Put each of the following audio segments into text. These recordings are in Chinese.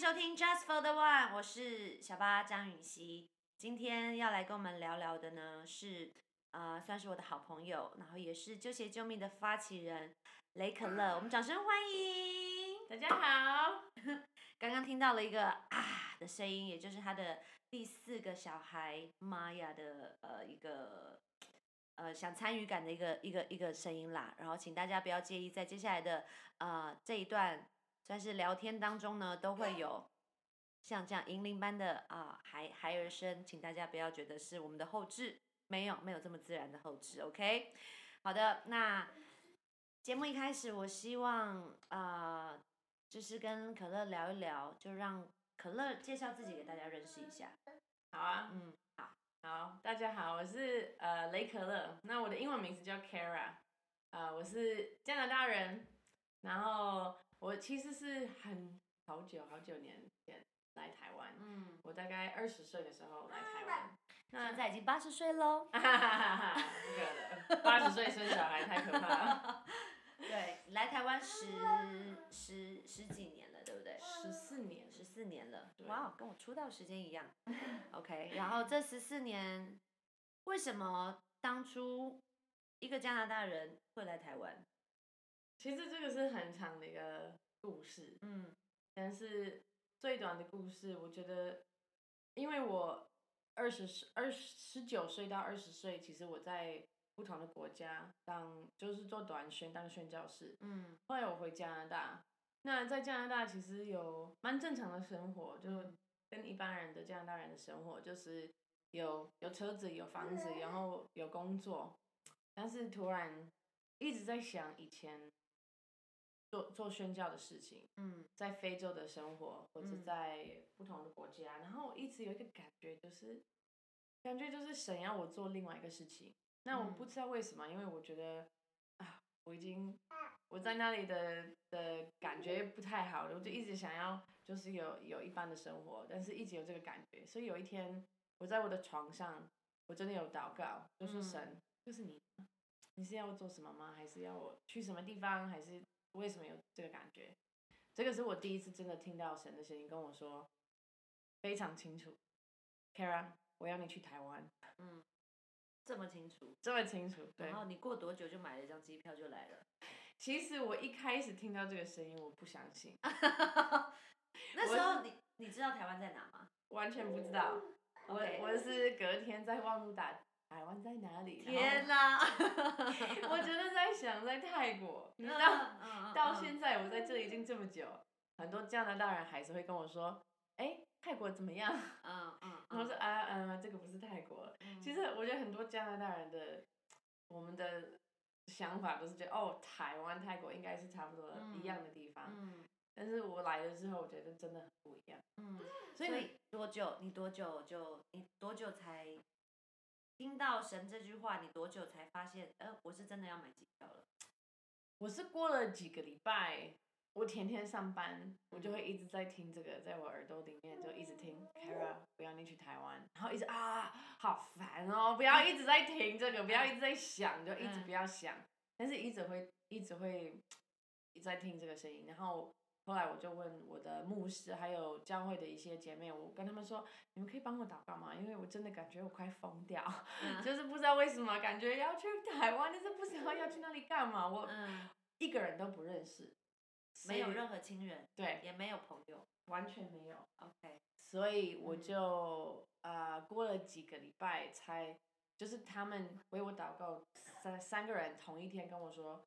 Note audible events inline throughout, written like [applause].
收听 Just for the One，我是小八张允熙。今天要来跟我们聊聊的呢是，呃，算是我的好朋友，然后也是纠结救命的发起人雷可乐。我们掌声欢迎！大家好。[laughs] 刚刚听到了一个啊的声音，也就是他的第四个小孩玛雅的呃一个呃想参与感的一个一个一个声音啦。然后请大家不要介意，在接下来的呃这一段算是聊天当中呢，都会有像这样银铃般的啊孩孩儿声，请大家不要觉得是我们的后置，没有没有这么自然的后置，OK？好的，那节目一开始，我希望啊。就是跟可乐聊一聊，就让可乐介绍自己给大家认识一下。好啊，嗯，好，好，大家好，我是呃雷可乐，那我的英文名字叫 Kara，呃，我是加拿大人，然后我其实是很好久好久年前来台湾，嗯，我大概二十岁的时候来台湾，那现在已经八十岁喽，哈哈哈哈哈，不的，八十岁生小孩太可怕了。[laughs] 对，来台湾十 [laughs] 十十几年了，对不对？十四年，十四年了。哇，跟我出道时间一样。OK，然后这十四年，为什么当初一个加拿大人会来台湾？其实这个是很长的一个故事。嗯，但是最短的故事，我觉得，因为我二十二十九岁到二十岁，其实我在。不同的国家当就是做短宣当宣教士，嗯，后来我回加拿大，那在加拿大其实有蛮正常的生活，就跟一般人的加拿大人的生活，就是有有车子有房子，然后有工作，但是突然一直在想以前做做宣教的事情，嗯，在非洲的生活或者在不同的国家，然后我一直有一个感觉就是感觉就是神要我做另外一个事情。那我不知道为什么，因为我觉得啊，我已经我在那里的的感觉不太好了，我就一直想要就是有有一般的生活，但是一直有这个感觉，所以有一天我在我的床上，我真的有祷告，就说神，就是你，你是要我做什么吗？还是要我去什么地方？还是为什么有这个感觉？这个是我第一次真的听到神的声音跟我说，非常清楚，Kara，我要你去台湾。嗯。这么清楚，这么清楚，对。然后你过多久就买了一张机票就来了？其实我一开始听到这个声音，我不相信。[laughs] 那时候你你知道台湾在哪吗？完全不知道。我我是隔天在网络打台湾在哪里？天哪！[laughs] 我真的在想在泰国。[laughs] 你知道，到现在我在这里已经这么久，很多加拿大人还是会跟我说，哎。泰国怎么样？嗯嗯，[laughs] 我说啊嗯，这个不是泰国。其实我觉得很多加拿大人的，我们的想法都是觉得哦，台湾、泰国应该是差不多一样的地方。嗯。但是我来了之后，我觉得真的很不一样。嗯。所以你多久？你多久就你多久才听到神这句话？你多久才发现？呃，我是真的要买机票了。我是过了几个礼拜。我天天上班，我就会一直在听这个，在我耳朵里面就一直听。Kara，不要你去台湾，然后一直啊，好烦哦！不要一直在听这个，不要一直在想，就一直不要想。但是一直会一直会一直在听这个声音。然后后来我就问我的牧师，还有教会的一些姐妹，我跟他们说：你们可以帮我祷告吗？因为我真的感觉我快疯掉，[laughs] 就是不知道为什么感觉要去台湾，但是不知道要去那里干嘛。我一个人都不认识。没有任何亲人，对，也没有朋友，完全没有。OK，所以我就呃过了几个礼拜才，就是他们为我祷告，三三个人同一天跟我说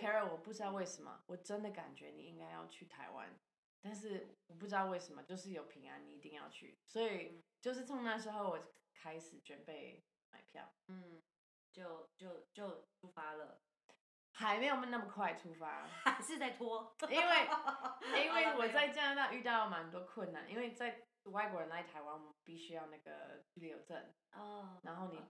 ，Carol，我不知道为什么，我真的感觉你应该要去台湾，但是我不知道为什么，就是有平安，你一定要去。所以就是从那时候我开始准备买票，嗯，就就就出发了。还没有那么快出发，[laughs] 还是在拖。因为 [laughs] 因为我在加拿大遇到蛮多困难，因为在外国人来台湾，我们必须要那个居留证。哦。然后你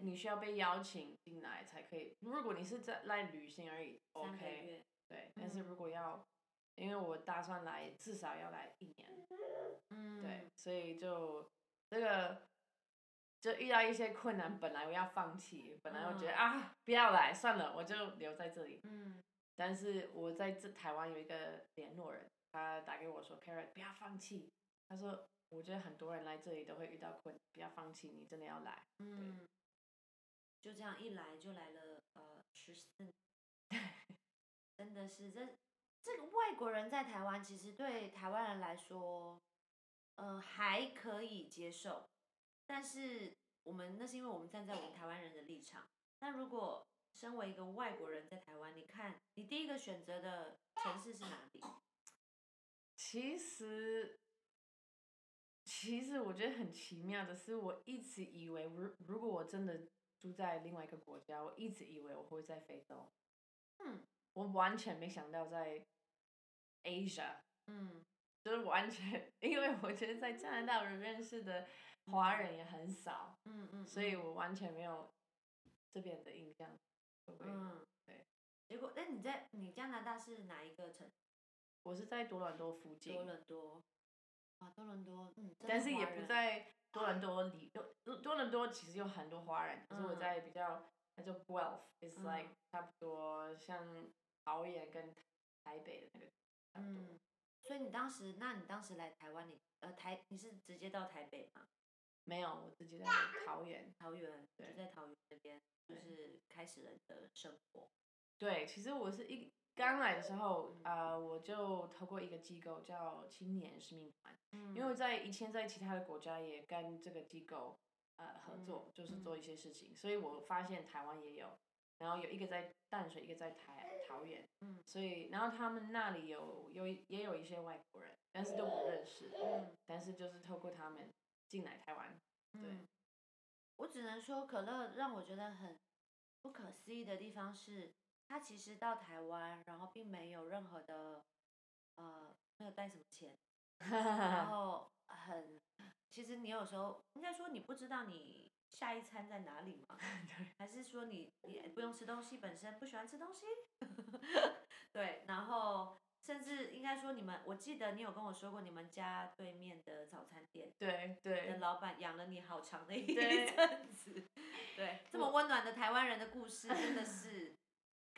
你需要被邀请进来才可以。如果你是在来旅行而已，OK。对。但是如果要，因为我打算来至少要来一年。嗯。对，所以就这个。就遇到一些困难，本来我要放弃，本来我觉得啊，不要来算了，我就留在这里。嗯。但是我在这台湾有一个联络人，他打给我说 c a r r o t 不要放弃。他说，我觉得很多人来这里都会遇到困难，不要放弃，你真的要来。嗯，就这样一来就来了呃十四年，[laughs] 真的是这这个外国人在台湾其实对台湾人来说，呃还可以接受，但是我们那是因为我们站在我们台湾人的立场。那如果身为一个外国人在台湾，你看你第一个选择的城市是哪里？其实。其实我觉得很奇妙的是，我一直以为，如如果我真的住在另外一个国家，我一直以为我会在非洲。嗯，我完全没想到在 Asia。嗯，就是完全，因为我觉得在加拿大我认识的华人也很少。嗯嗯。所以我完全没有这边的印象。嗯，对。结果，那你在你加拿大是哪一个城？我是在多伦多附近。多伦多。啊，多伦多，嗯，但是也不在多伦多里，多多伦多其实有很多华人，可是我在比较，它叫 Guelph，is like 差不多像桃园跟台北的那个，嗯，所以你当时，那你当时来台湾，你呃台你是直接到台北吗？没有，我自己在桃园，桃园，就在桃园这边，就是开始了你的生活。对，其实我是一。刚来的时候，啊，我就透过一个机构叫青年使命团，因为在以前在其他的国家也跟这个机构呃合作，就是做一些事情，所以我发现台湾也有，然后有一个在淡水，一个在台桃园，嗯，所以然后他们那里有有也有一些外国人，但是都不认识，嗯，但是就是透过他们进来台湾，对，我只能说可乐让我觉得很不可思议的地方是。他其实到台湾，然后并没有任何的，呃，没有带什么钱，然 [laughs] 后很，其实你有时候应该说你不知道你下一餐在哪里吗？[laughs] 还是说你也不用吃东西本身不喜欢吃东西？[laughs] 对，然后甚至应该说你们，我记得你有跟我说过你们家对面的早餐店，对对，的老板养了你好长的一阵子，对，这么温暖的台湾人的故事真的是。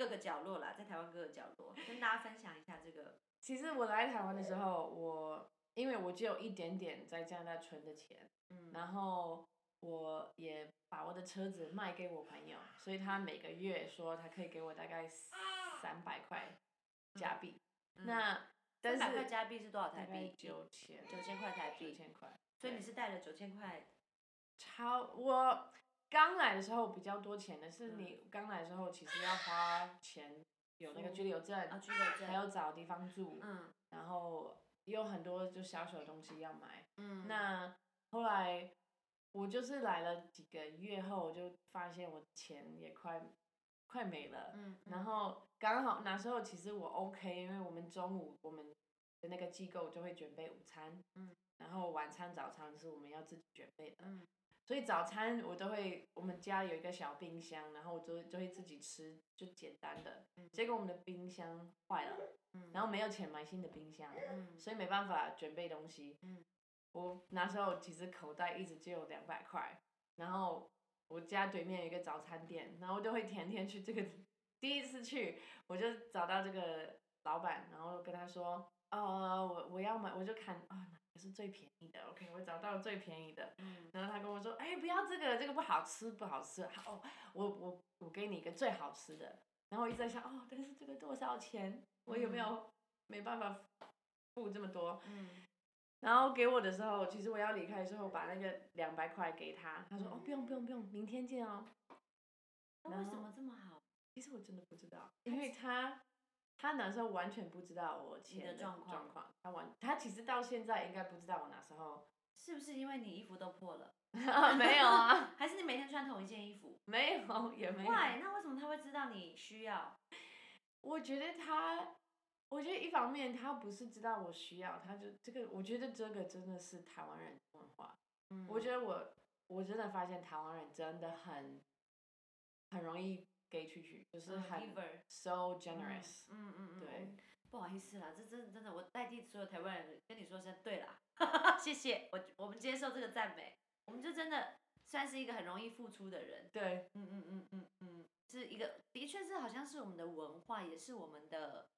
各个角落啦，在台湾各个角落，跟大家分享一下这个。其实我来台湾的时候，我因为我只有一点点在加拿大存的钱，嗯，然后我也把我的车子卖给我朋友，所以他每个月说他可以给我大概三百块加币。那三百块加币是多少台币？九千。九千块台币。九千块。所以你是带了九千块？超我。刚来的时候比较多钱的是你刚来的时候其实要花钱，有那个居留证，还有找地方住，然后也有很多就小小的东西要买。那后来我就是来了几个月后，我就发现我钱也快快没了。然后刚好那时候其实我 OK，因为我们中午我们的那个机构就会准备午餐，然后晚餐早餐是我们要自己准备的。所以早餐我都会，我们家有一个小冰箱，然后我就就会自己吃，就简单的。结果我们的冰箱坏了，然后没有钱买新的冰箱，所以没办法准备东西。我那时候其实口袋一直只有两百块，然后我家对面有一个早餐店，然后我就会天天去这个。第一次去，我就找到这个老板，然后跟他说，哦，我我要买，我就看啊。是最便宜的，OK，我找到最便宜的，然后他跟我说，哎，不要这个，这个不好吃，不好吃，哦，我我我给你一个最好吃的，然后我一直在想，哦，但是这个多少钱？我有没有没办法付这么多？然后给我的时候，其实我要离开的时候，把那个两百块给他，他说，哦，不用不用不用，明天见哦。那为什么这么好？其实我真的不知道，因为他。他那时候完全不知道我钱的状况，他完他其实到现在应该不知道我那时候是不是因为你衣服都破了？[laughs] 没有啊，[laughs] 还是你每天穿同一件衣服？没有，也没有。Why？那为什么他会知道你需要？我觉得他，我觉得一方面他不是知道我需要，他就这个，我觉得这个真的是台湾人文化。嗯，我觉得我我真的发现台湾人真的很很容易。给出去就是很 so generous，嗯嗯嗯，对，不好意思啦，这真的真的，我代替所有台湾人跟你说声对啦，[laughs] 谢谢，我我们接受这个赞美，我们就真的算是一个很容易付出的人，对，嗯嗯嗯嗯嗯，是一个，的确是好像是我们的文化，也是我们的，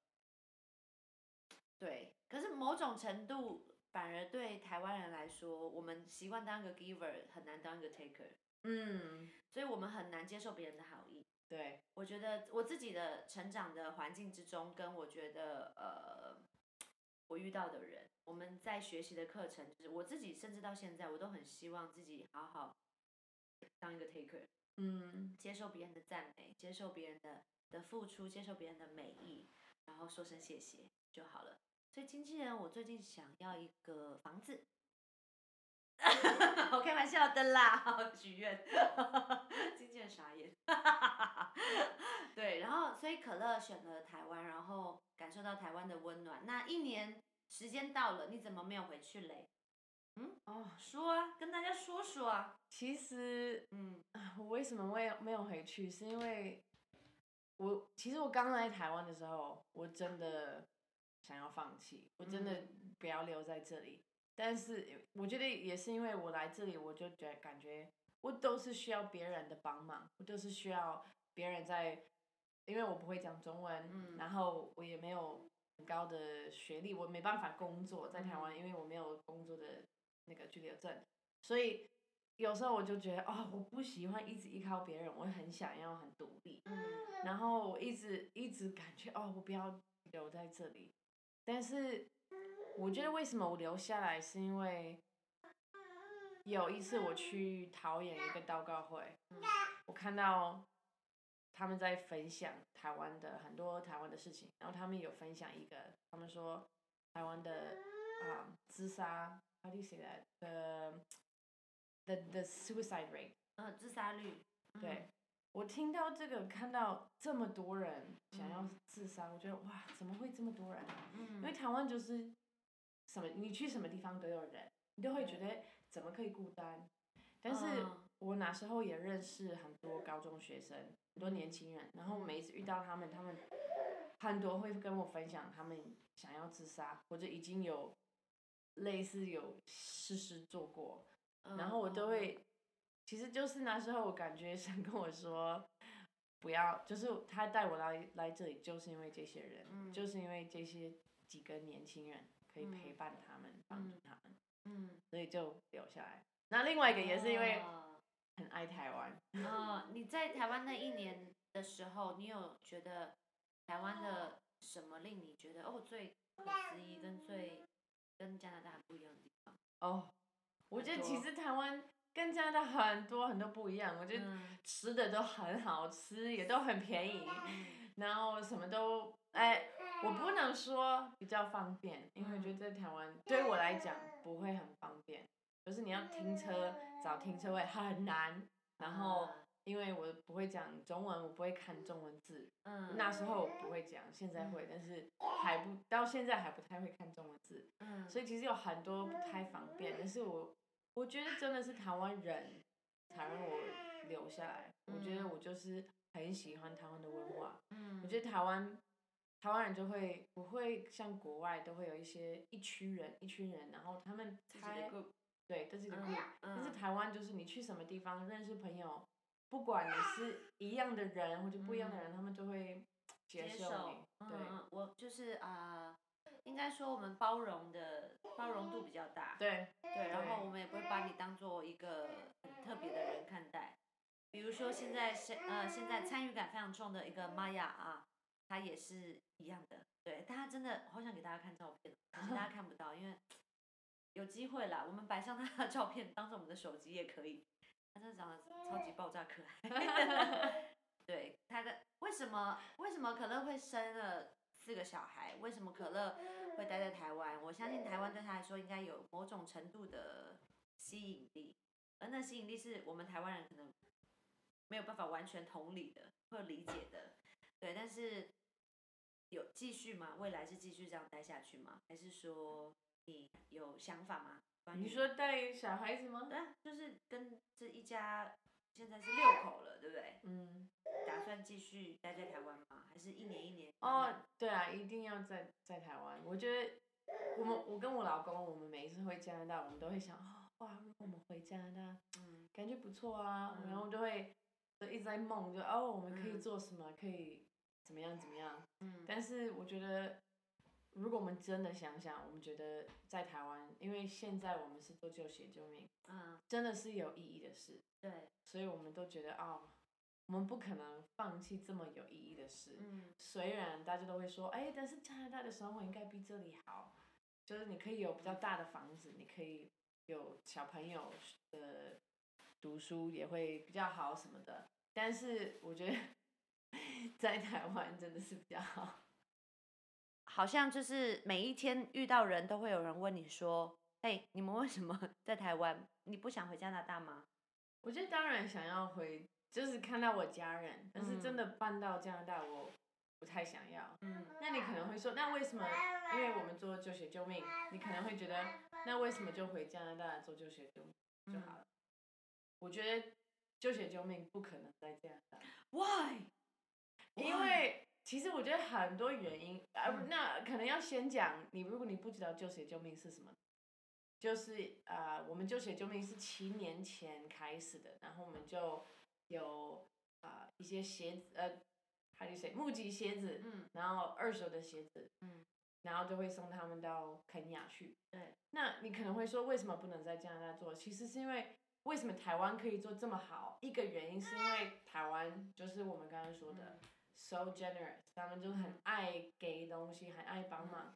对。可是某种程度反而对台湾人来说，我们习惯当一个 giver，很难当一个 taker。嗯，所以我们很难接受别人的好意。对，我觉得我自己的成长的环境之中，跟我觉得呃，我遇到的人，我们在学习的课程，就是我自己，甚至到现在，我都很希望自己好好当一个 taker，嗯，接受别人的赞美，接受别人的的付出，接受别人的美意，然后说声谢谢就好了。所以经纪人，我最近想要一个房子。[laughs] 我开玩笑的啦，许愿，[laughs] 经纪人傻眼。[laughs] 对，然后所以可乐选了台湾，然后感受到台湾的温暖。那一年时间到了，你怎么没有回去嘞？嗯，哦，说啊，跟大家说说啊。其实，嗯，我为什么没有没有回去？是因为我其实我刚来台湾的时候，我真的想要放弃，我真的不要留在这里。但是我觉得也是因为我来这里，我就觉感觉我都是需要别人的帮忙，我都是需要别人在，因为我不会讲中文，嗯然后我也没有很高的学历，我没办法工作在台湾，因为我没有工作的那个居留证，所以有时候我就觉得哦，我不喜欢一直依靠别人，我很想要很独立，嗯。然后我一直一直感觉哦，我不要留在这里，但是我觉得为什么我留下来，是因为有一次我去桃园一个祷告会，我看到他们在分享台湾的很多台湾的事情，然后他们有分享一个，他们说台湾的啊、自杀，how do you say that the the the suicide rate 呃，自杀率。嗯对，我听到这个，看到这么多人想要嗯自杀，我觉得哇，怎么会这么多人？嗯，因为台湾就是什么，你去什么地方都有人，你都会觉得怎么可以孤单？但是嗯。我那时候也认识很多高中学生，很多年轻人，然后每一次遇到他们，他们很多会跟我分享他们想要自杀，或者已经有类似有事实做过，然后我都嗯。会，其实就是那时候我感觉想跟我说，不要，就是他带我来来这里，就是因为这些人，嗯。就是因为这些几个年轻人可以嗯。陪伴他们，帮助嗯。他们，嗯，所以就留下来。那另外一个也是因为哦。很爱台湾，[laughs] 哦，你在台湾那一年的时候，你有觉得台湾的什么令你觉得哦最不可思议跟最跟加拿大很不一样的地方？哦，我觉得其实台湾跟加拿大很多很多不一样，我觉得嗯。吃的都很好吃，也都很便宜，嗯。然后什么都，哎，我不能说比较方便，因为我觉得在台湾对我来讲不会很方便，就是你要停车找停车位很难，然后啊因为我不会讲中文，我不会看中文字，嗯。那时候我不会。讲，现在会，但是还不到现在还不太会看中文字，嗯，所以其实有很多不太方便，但是我我觉得真的是台湾人 [laughs] 才让我留下来。我觉得我就是很喜欢台湾的文化。嗯。我觉得台湾台湾人就会不会像国外都会有一些一区人一群人，然后他们自己的猜 group 对自己的嗯 group，、但是嗯台湾就是你去什么地方认识朋友，不管你是一样的人或者不一样的人，他们就会接受你。，对，我就是啊、应该说我们包容的包容度比较大，对对，然后我们也不会把你当做一个很特别的人看待。比如说现在是呃现在参与感非常重的一个玛雅啊，她也是一样的，对，大家真的好想给大家看照片，可是大家 [laughs] 看不到，因为有机会啦，我们摆上他的照片当做我们的手机也可以，他真的长得超级爆炸可爱。[laughs] 对，他的为什么为什么可乐会生了四个小孩？为什么可乐会待在台湾？我相信台湾对他来说应该有某种程度的吸引力，而那吸引力是我们台湾人可能没有办法完全同理的或理解的。对，但是有继续吗？未来是继续这样待下去吗？还是说你有想法吗？关于你说带小孩子吗？对啊，就是跟这一家现在是六口了，对不对？嗯，打算继续待在台湾吗？还是一年一年？哦，对啊，一定要在在台湾。我觉得我们我跟我老公，我们每一次回加拿大，我们都会想，哦，哇，如果我们回加拿大，嗯感觉不错啊，嗯然后就会就一直在梦，就哦，我们可以嗯做什么，可以怎么样怎么样。嗯。但是我觉得如果我们真的想想，我们觉得在台湾，因为现在我们是做救血救命，嗯，真的是有意义的事，对，所以我们都觉得哦，我们不可能放弃这么有意义的事。嗯，虽然大家都会说，哎，但是加拿大的生活应该比这里好，就是你可以有比较大的房子，你可以有小朋友的读书也会比较好什么的，但是我觉得 [laughs] 在台湾真的是比较好。好像就是每一天遇到人都会有人问你说：“哎，你们为什么 [laughs] 在台湾？你不想回加拿大吗？”我觉得当然想要回，就是看到我家人，但是真的搬到加拿大，我不太想要。嗯，那你可能会说，那为什么？因为我们做救学救命，你可能会觉得，那为什么就回加拿大做救学救命就好了？我觉得救学救命不可能在加拿大。Why？因为。其实我觉得很多原因，呃，那可能要先讲你，如果你不知道救血救命是什么，就是呃，我们救血救命是七年前开始的，然后我们就有啊一些鞋子，呃，还有谁募集鞋子，嗯，然后二手的鞋子，嗯，然后就会送他们到肯亚去。对，那你可能会说，为什么不能在加拿大做？其实是因为为什么台湾可以做这么好？一个原因是因为台湾就是我们刚刚说的。So generous，他们就很爱给东西，很爱帮忙。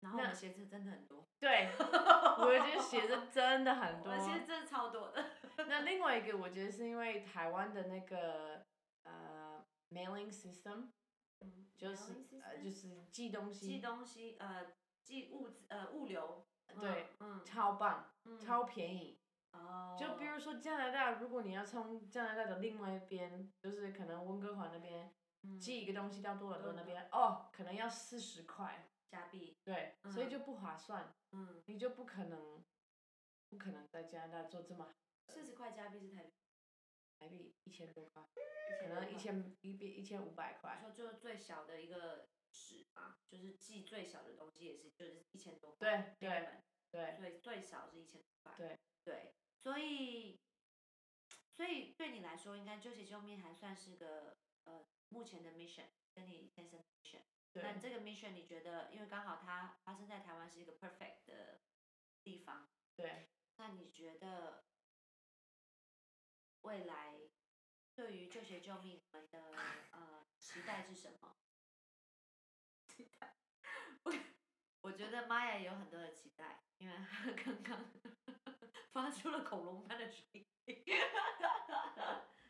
然后我们鞋子真的很多。对，[laughs] 我觉得鞋子真的很多。鞋子真的超多的。那另外一个，我觉得是因为台湾的那个呃 mailing system，就是呃就是寄东西。寄东西，呃，寄物资，呃，物流。对，嗯，超棒，超便宜。哦。就比如说加拿大，如果你要从加拿大的另外一边，就是可能温哥华那边。寄一个东西到多伦多那边，哦，可能要四十块。加币，对，所以就不划算，嗯，你就不可能，不可能在加拿大做这么，四十块加币是台币，台币一千多块，可能一千一比一千五百块。说就是最小的一个纸嘛，就是寄最小的东西也是就是一千多块，对对对，所以最少是一千多块，对。对，所以，所以对你来说，应该救急救命还算是个呃。目前的 mission 跟你先生 mission，那这个 mission 你觉得，因为刚好它发生在台湾是一个 perfect 的地方，对，那你觉得未来对于救学救命们的呃期待是什么？期待，我我觉得玛雅也有很多的期待，因为刚刚发出了恐龙般的声音，[laughs]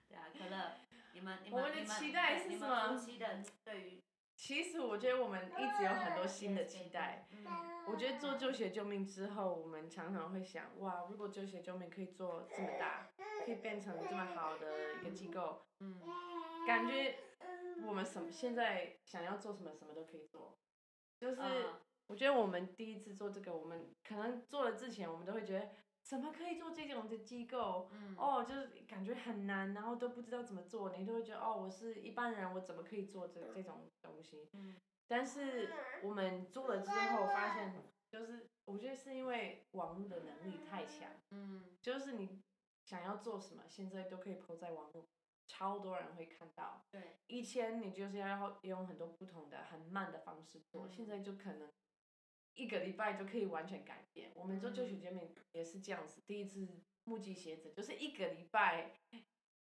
对啊，可乐。我们的期待是什么？其实我觉得我们一直有很多新的期待。我觉得做救学救命之后，我们常常会想，哇，如果救学救命可以做这么大，可以变成这么好的一个机构，嗯感觉我们什么现在想要做什么，什么都可以做。就是我觉得我们第一次做这个，我们可能做了之前，我们都会觉得。怎么可以做这种的机构？哦，就是感觉很难，然后都不知道怎么做，你都会觉得哦，我是一般人，我怎么可以做这这种东西？但是我们做了之后发现，就是我觉得是因为网络的能力太强，嗯，就是你想要做什么，现在都可以抛在网络，超多人会看到。对，以前你就是要用很多不同的、很慢的方式做，现在就可能。一个礼拜就可以完全改变。我们做救血救命也是这样子，第一次募集鞋子就是一个礼拜，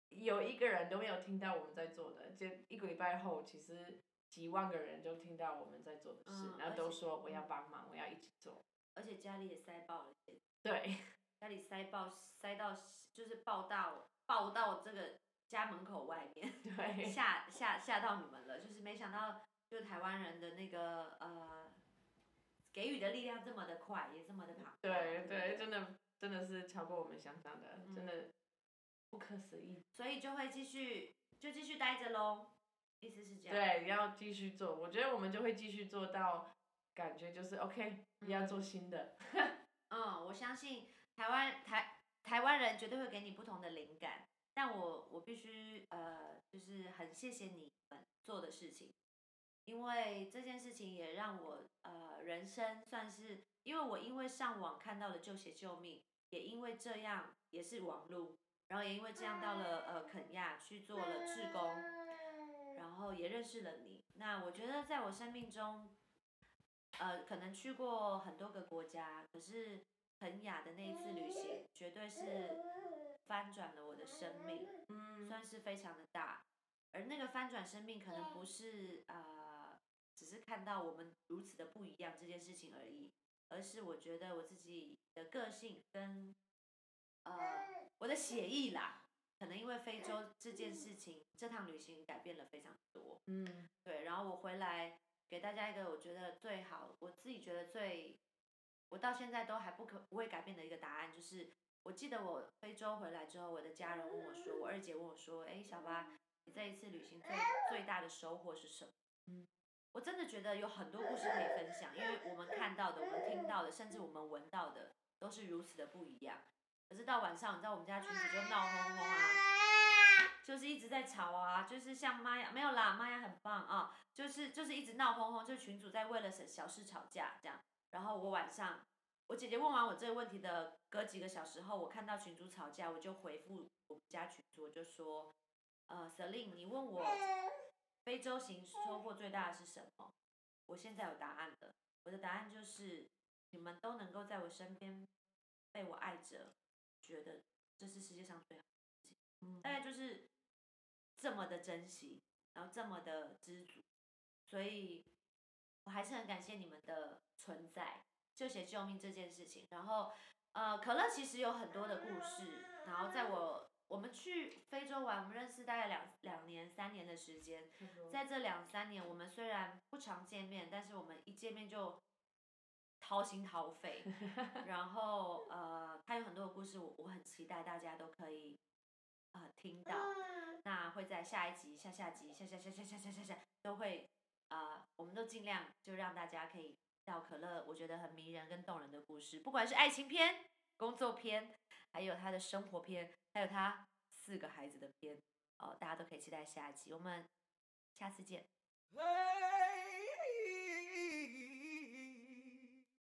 有一个人都没有听到我们在做的，就一个礼拜后，其实几万个人就听到我们在做的事，然后都说我要帮忙，我要一起做。而且家里也塞爆了。对。家里塞爆，塞到就是爆到爆到这个家门口外面。对。吓吓吓到你们了，就是没想到，就台湾人的那个呃。给予的力量这么的快，也这么的庞大。对对，真的真的是超过我们想象的，真的不可思议。所以就会继续，就继续待着喽。意思是这样。对，要继续做。我觉得我们就会继续做到，感觉就是 OK，要做新的。[laughs] 嗯，我相信台湾台台湾人绝对会给你不同的灵感，但我我必须呃，就是很谢谢你们做的事情。因为这件事情也让我呃人生算是，因为我因为上网看到了救鞋救命，也因为这样也是网路，然后也因为这样到了呃肯亚去做了志工，然后也认识了你。那我觉得在我生命中呃，可能去过很多个国家，可是肯雅的那一次旅行，绝对是翻转了我的生命，嗯，算是非常的大。而那个翻转生命，可能不是呃，只是看到我们如此的不一样这件事情而已，而是我觉得我自己的个性跟呃我的写意啦，可能因为非洲这件事情，这趟旅行改变了非常多，嗯，对，然后我回来给大家一个我觉得最好，我自己觉得最，我到现在都还不可不会改变的一个答案，就是我记得我非洲回来之后，我的家人问我说，我二姐问我说，哎，小八。你这一次旅行最最大的收获是什么？嗯，我真的觉得有很多故事可以分享，因为我们看到的、我们听到的，甚至我们闻到的，都是如此的不一样。可是到晚上，你知道我们家群主就闹哄哄啊，就是一直在吵啊，就是像妈呀，没有啦，妈呀很棒啊，就是就是一直闹哄哄，就是群主在为了小小事吵架这样。然后我晚上，我姐姐问完我这个问题的隔几个小时后，我看到群主吵架，我就回复我们家群主，我就说。呃，Selin，你问我非洲行收获最大的是什么？我现在有答案了。我的答案就是你们都能够在我身边被我爱着，觉得这是世界上最好的事情。大概就是这么的珍惜，然后这么的知足，所以我还是很感谢你们的存在，就写救命这件事情。然后，呃，可乐其实有很多的故事，然后在我。我们去非洲玩，我们认识大概两两年、三年的时间，在这两三年，我们虽然不常见面，但是我们一见面就掏心掏肺。[laughs] 然后呃，他有很多的故事，我我很期待大家都可以呃听到。那会在下一集、下下集、下下下下下下下下都会啊，我们都尽量就让大家可以到可乐，我觉得很迷人跟动人的故事，不管是爱情片、工作片，还有他的生活片。还有他四个孩子的片，哦，大家都可以期待下一集，我们下次见。[laughs]